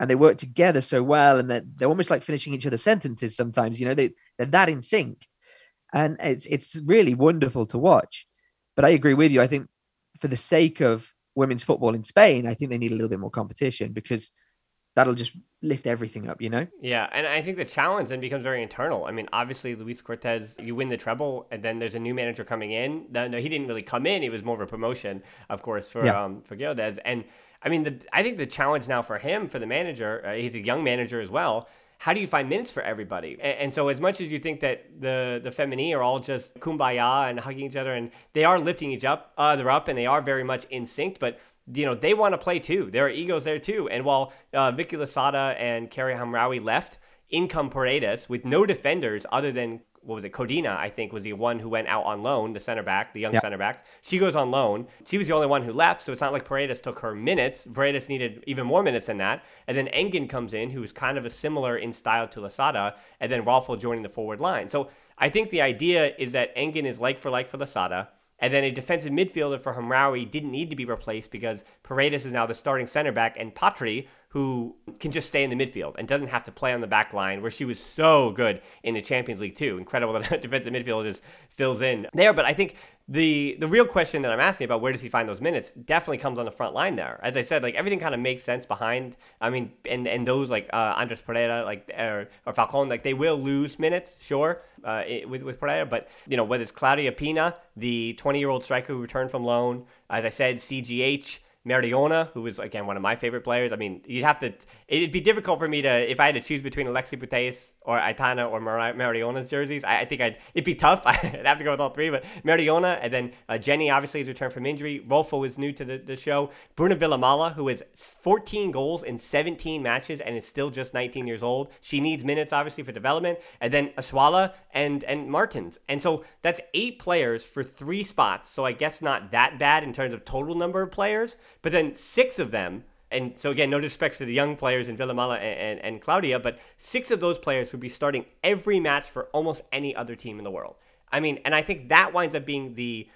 and they work together so well and they're, they're almost like finishing each other's sentences sometimes you know they they're that in sync. And it's it's really wonderful to watch. But i agree with you i think for the sake of women's football in spain i think they need a little bit more competition because that'll just lift everything up you know Yeah, and I think the challenge then becomes very internal. I mean, obviously Lluís Cortés, you win the treble, and then there's a new manager coming in. No, no, he didn't really come in; he was more of a promotion, of course, for Yeah. um for Giráldez. And I mean, the, I think the challenge now for him, for the manager, uh, he's a young manager as well. How do you find minutes for everybody? And, and so, as much as you think that the the Femení are all just kumbaya and hugging each other, and they are lifting each up, they're up, and they are very much in sync, but you know, they want to play too. There are egos there too. And while uh, Vicky Losada and Kheira Hamraoui left, in come Paredes with no defenders other than what was it? Codina, I think, was the one who went out on loan, the center back, the young Yeah. center back. She goes on loan. She was the only one who left, so it's not like Paredes took her minutes. Paredes needed even more minutes than that. And then Engen comes in, who's kind of a similar in style to Losada, and then Rolfo joining the forward line. So I think the idea is that Engen is like for like for Losada. And then a defensive midfielder for Hamraoui didn't need to be replaced because Paredes is now the starting center back, and Patri, who can just stay in the midfield and doesn't have to play on the back line, where she was so good in the Champions League too. Incredible (laughs) that a defensive midfielder just fills in there. But I think the the real question that I'm asking about where does he find those minutes definitely comes on the front line there. As I said, like everything kind of makes sense behind. I mean, and and those like uh, Andres Pereira, like or, or Falcon, like they will lose minutes, sure, uh, with with Pereira. But you know whether it's Claudia Pina, the 20 year old striker who returned from loan, as I said, CGH. Mariona, who is again one of my favorite players. I mean, you'd have to. It'd be difficult for me to if I had to choose between Alexia Putellas or Aitana or Mar- Mariona's jerseys. I, I think I'd it'd be tough. (laughs) I'd have to go with all three. But Mariona and then uh, Jenni obviously has returned from injury. Rolfo is new to the, the show. Bruna Vilamala, who has 14 goals in 17 matches and is still just 19 years old. She needs minutes obviously for development. And then Oshoala and and Martens. And so that's eight players for three spots. So I guess not that bad in terms of total number of players. But then six of them and so again, no disrespect to the young players in Vilamala and, and, and Claudia, but six of those players would be starting every match for almost any other team in the world. I mean, and I think that winds up being the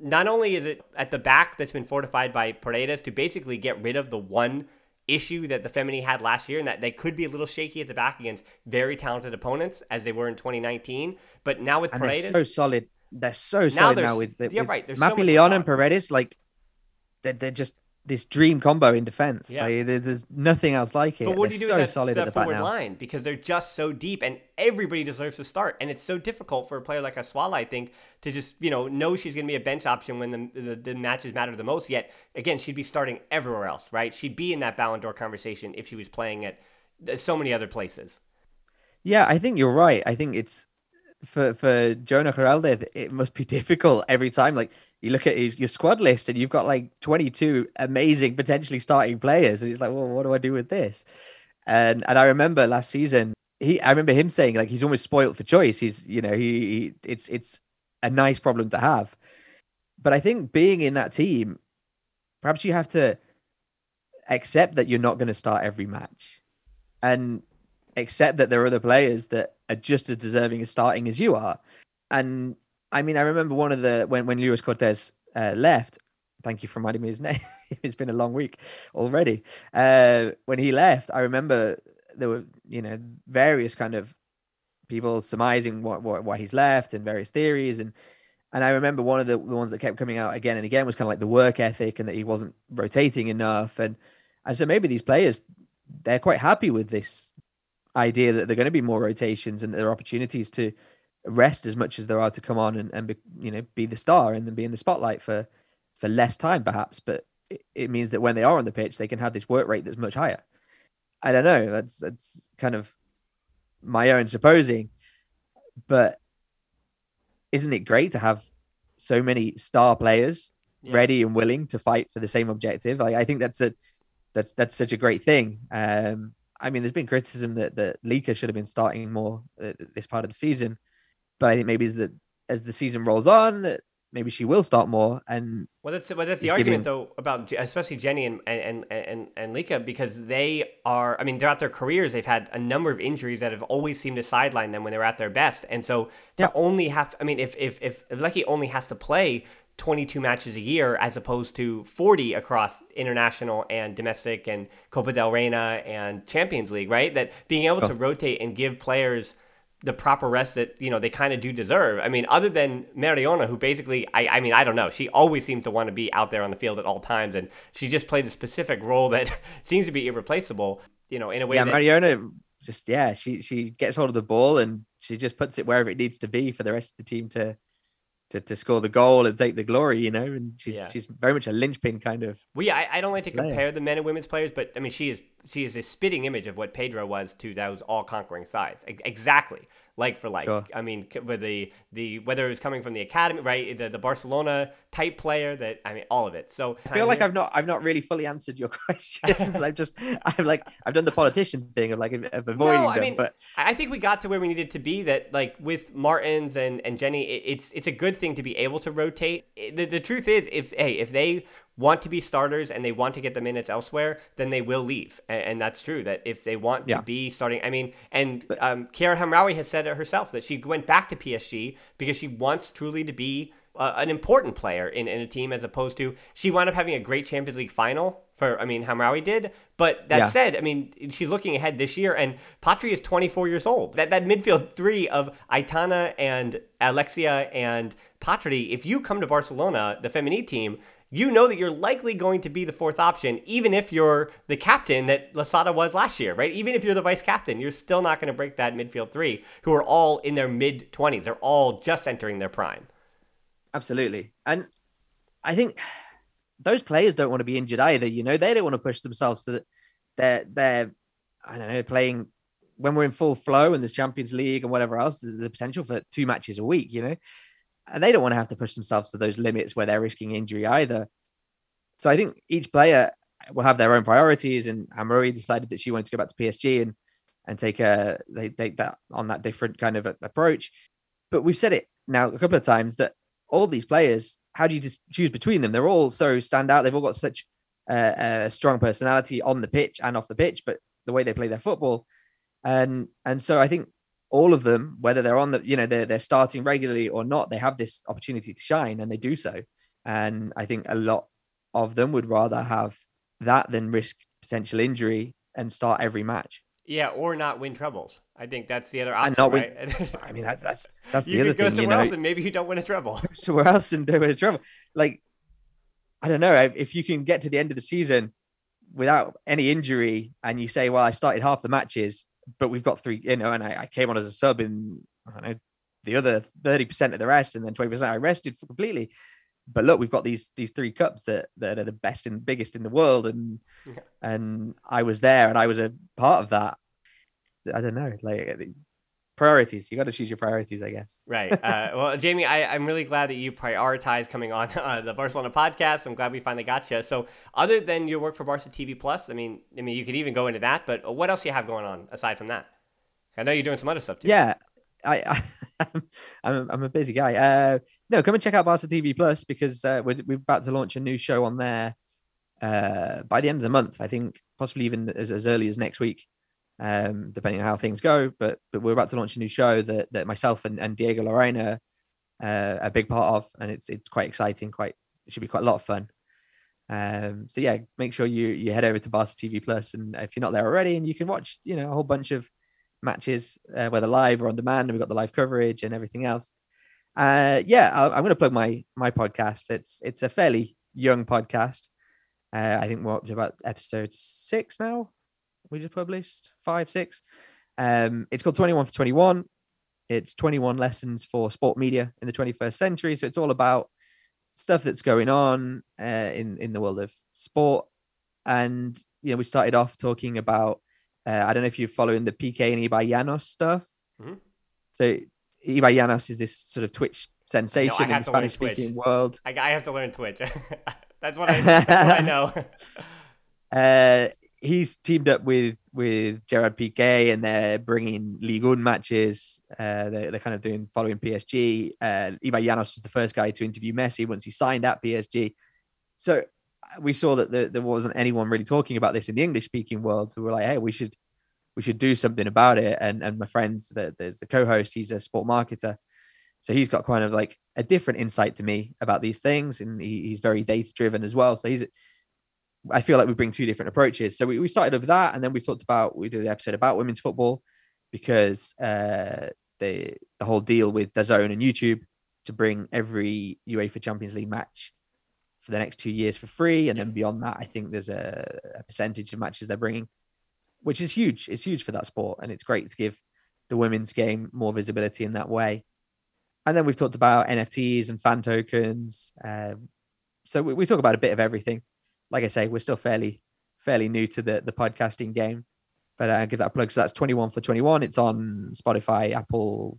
not only is it at the back that's been fortified by Paredes to basically get rid of the one issue that the Femení had last year, and that they could be a little shaky at the back against very talented opponents as they were in 2019. But now with and Paredes, they're so solid they're so solid now with, with yeah, right, there's so Mapi much Leon and. Paredes like they're, they're just this dream combo in defense Yeah. like, there's nothing else like it But what do they're you do so with that, solid that at the forward line? Because they're just so deep, and everybody deserves to start. And it's so difficult for a player like Oshoala, I think, to just you know know she's going to be a bench option when the, the the matches matter the most. Yet again, she'd be starting everywhere else, right? She'd be in that Ballon d'Or conversation if she was playing at uh, so many other places. Yeah, I think you're right. I think it's for for Jonatan Giráldez, it must be (laughs) difficult every time. Like you look at his your squad list and you've got like 22 amazing potentially starting players, and he's like, well, what do I do with this? And and I remember last season, he I remember him saying like he's almost spoilt for choice. He's you know he, he it's it's a nice problem to have, but I think being in that team, perhaps you have to accept that you're not going to start every match, and accept that there are other players that are just as deserving of starting as you are. And I mean, I remember one of the when when Lluís Cortés uh, left. Thank you for reminding me his (laughs) name. it's been a long week already. Uh, when he left, I remember there were you know various kind of people surmising what, what why he's left and various theories and and I remember one of the, the ones that kept coming out again and again was kind of like the work ethic and that he wasn't rotating enough and and so maybe these players they're quite happy with this idea that they're going to be more rotations and there are opportunities to rest as much as there are to come on and, and be, you know be the star and then be in the spotlight for for less time perhaps. But it, it means that when they are on the pitch they can have this work rate that's much higher. I don't know. That's that's kind of my own supposing. But isn't it great to have so many star players yeah. ready and willing to fight for the same objective? Like, i think that's a that's that's such a great thing. Um I mean, there's been criticism that that Lieke should have been starting more uh, this part of the season, but I think maybe as the as the season rolls on, that maybe she will start more. And well, that's well, that's the argument giving... though about especially Jenni and and and and and Lieke because they are. I mean, throughout their careers, they've had a number of injuries that have always seemed to sideline them when they're at their best. And so to yeah. only have, I mean, if if if Lieke only has to play 22 matches a year as opposed to 40 across international and domestic and Copa del Reina and Champions League, right? That being able oh. to rotate and give players the proper rest that you know they kind of do deserve. I mean, other than Mariona, who basically, I, I mean, I don't know, she always seems to want to be out there on the field at all times, and she just plays a specific role that (laughs) seems to be irreplaceable. You know, in a way. Yeah, that, Mariona just yeah, she she gets hold of the ball and she just puts it wherever it needs to be for the rest of the team to to, to score the goal and take the glory, you know, and she's yeah. she's very much a linchpin kind of. Well, yeah, I, I don't like to compare the men and women's players, but I mean, she is she is a spitting image of what Pedro was to those all conquering sides. Exactly like for like. Sure. I mean, with the the whether it was coming from the academy, right? The, the Barcelona type player that I mean, all of it. So I feel like I've not I've not really fully answered your (laughs) questions. I've just I've like I've done the politician thing of like of avoiding no, I them. Mean, but I think we got to where we needed to be. That like with Martens and and Jenni, it, it's it's a good thing to be able to rotate. The the truth is, if hey, if they want to be starters and they want to get the minutes elsewhere, then they will leave. And, and that's true. That if they want yeah. to be starting, I mean, and um, Kheira Hamraoui has said it herself that she went back to PSG because she wants truly to be uh, an important player in, in a team as opposed to she wound up having a great Champions League final for I mean Hamraoui did. But that yeah. said, I mean she's looking ahead this year and Patri is 24 years old. That that midfield three of Aitana and Alexia and Patri, if you come to Barcelona, the Femení team, you know that you're likely going to be the fourth option, even if you're the captain that Losada was last year, right? Even if you're the vice captain, you're still not going to break that midfield three, who are all in their mid 20s. They're all just entering their prime. Absolutely. And I think those players don't want to be injured either. You know, they don't want to push themselves to the, they're, they're, I don't know, playing when we're in full flow and there's Champions League and whatever else, there's the potential for two matches a week, you know? And they don't want to have to push themselves to those limits where they're risking injury either. So I think each player will have their own priorities, and Hamraoui decided that she wanted to go back to PSG and and take a they take that on that different kind of approach. But we've said it now a couple of times that all these players, how do you just choose between them? They're all so stand out. They've all got such a strong personality on the pitch and off the pitch, but the way they play their football, and and so I think all of them, whether they're on the, you know, they're, they're starting regularly or not, they have this opportunity to shine and they do so. And I think a lot of them would rather have that than risk potential injury and start every match. Yeah, or not win trebles. I think that's the other option. And right? win, (laughs) I mean, that's that's that's the you other go thing. somewhere you know? else and maybe you don't win a treble. (laughs) somewhere else and don't win a treble. Like, I don't know if you can get to the end of the season without any injury and you say, "Well, I started half the matches but we've got three, you know, and I, I came on as a sub in I don't know the other 30% of the rest, and then 20% I rested completely. But look, we've got these these three cups that that are the best and biggest in the world, and yeah. and I was there and I was a part of that. I don't know, like priorities. You got to choose your priorities, I guess. Right. Uh, (laughs) well, Jamie, I, am really glad that you prioritize coming on uh, the Barcelona podcast. I'm glad we finally got you. So, other than your work for Barca TV Plus, I mean, I mean, you could even go into that. But what else do you have going on aside from that? I know you're doing some other stuff too. Yeah, I, I (laughs) am I'm a busy guy. Uh, no, come and check out Barca TV Plus because uh, we're we're about to launch a new show on there uh, by the end of the month. I think possibly even as, as early as next week um, depending on how things go. But but we're about to launch a new show that that myself and, and Diego Lorena uh, a big part of, and it's it's quite exciting. Quite it should be quite a lot of fun. Um, so yeah, make sure you you head over to Barca TV Plus, and if you're not there already, and you can watch you know a whole bunch of matches, uh, whether live or on demand, and we've got the live coverage and everything else. Uh, yeah, i am going to plug my my podcast. It's it's a fairly young podcast. Uh, I think we're up to about episode six now, we just published five, six. Um, it's called 21 for 21. It's 21 lessons for sport media in the 21st century. So it's all about stuff that's going on uh, in in the world of sport. And you know, we started off talking about uh, I don't know if you're following the Piqué and Ibai Llanos stuff. Mm-hmm. So Ibai Llanos is this sort of Twitch sensation in the Spanish speaking world. I, I, have to learn Twitch. (laughs) that's what I, that's what I (laughs) know. uh, (laughs) he's teamed up with with Gerard Piqué, and they're bringing League 1 matches. Uh, they're, they're kind of doing following PSG. Uh, Ibai Llanos was the first guy to interview Messi once he signed at PSG. So uh, we saw that there, there wasn't anyone really talking about this in the English speaking world. So we're like, hey, we should we should do something about it. And and my friend, the, there's the co-host, he's a sport marketer. So he's got kind of like a different insight to me about these things, and he, he's very data driven as well. So he's I feel like we bring two different approaches. So we, we started with that, and then we talked about we did the episode about women's football because uh, the the whole deal with DAZN and YouTube to bring every UEFA Champions League match for the next two years for free, and then beyond that, I think there's a, a percentage of matches they're bringing, which is huge. It's huge for that sport, and it's great to give the women's game more visibility in that way. And then we've talked about NFTs and fan tokens. Um, so we, we talk about a bit of everything like I say, we're still fairly fairly new to the the podcasting game. But I uh, give that a plug. So that's 21 for 21. It's on Spotify, Apple,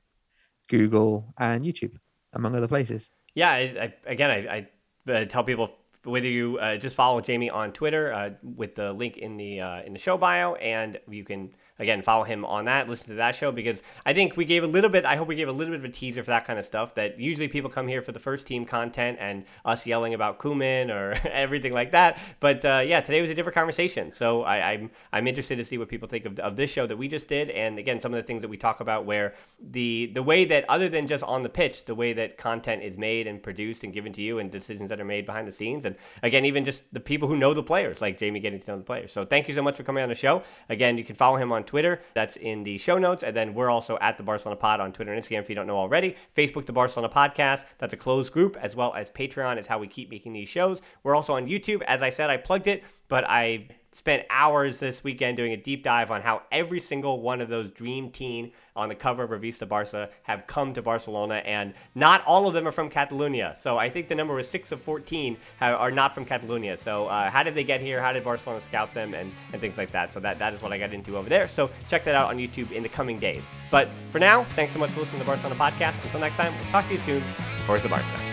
Google, and YouTube, among other places. Yeah, I, I, again, I, I uh, tell people whether you uh, just follow Jamie on Twitter uh, with the link in the uh, in the show bio, and you can again, follow him on that, listen to that show because I think we gave a little bit, I hope we gave a little bit of a teaser for that kind of stuff that usually people come here for the first team content and us yelling about Koeman or (laughs) everything like that. But uh, yeah, today was a different conversation. So I, am I'm, I'm interested to see what people think of, of this show that we just did. And again, some of the things that we talk about where the, the way that other than just on the pitch, the way that content is made and produced and given to you and decisions that are made behind the scenes. And again, even just the people who know the players, like Jamie getting to know the players. So thank you so much for coming on the show. Again, you can follow him on on Twitter. That's in the show notes. And then we're also at the Barcelona Pod on Twitter and Instagram if you don't know already. Facebook, the Barcelona Podcast. That's a closed group, as well as Patreon is how we keep making these shows. We're also on YouTube. As I said, I plugged it, but I spent hours this weekend doing a deep dive on how every single one of those dream teen on the cover of Revista Barca have come to Barcelona, and not all of them are from Catalonia. So I think the number was six of 14 have, are not from Catalonia. So uh, how did they get here? How did Barcelona scout them, and, and things like that? So that, that is what I got into over there. So check that out on YouTube in the coming days. But for now, thanks so much for listening to the Barcelona podcast. Until next time, we'll talk to you soon. Forza Barca.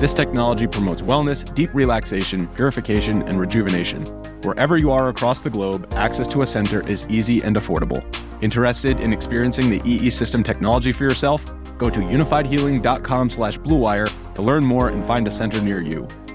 This technology promotes wellness, deep relaxation, purification, and rejuvenation. Wherever you are across the globe, access to a center is easy and affordable. Interested in experiencing the EE System technology for yourself? Go to unifydhealing.com/bluewire to learn more and find a center near you.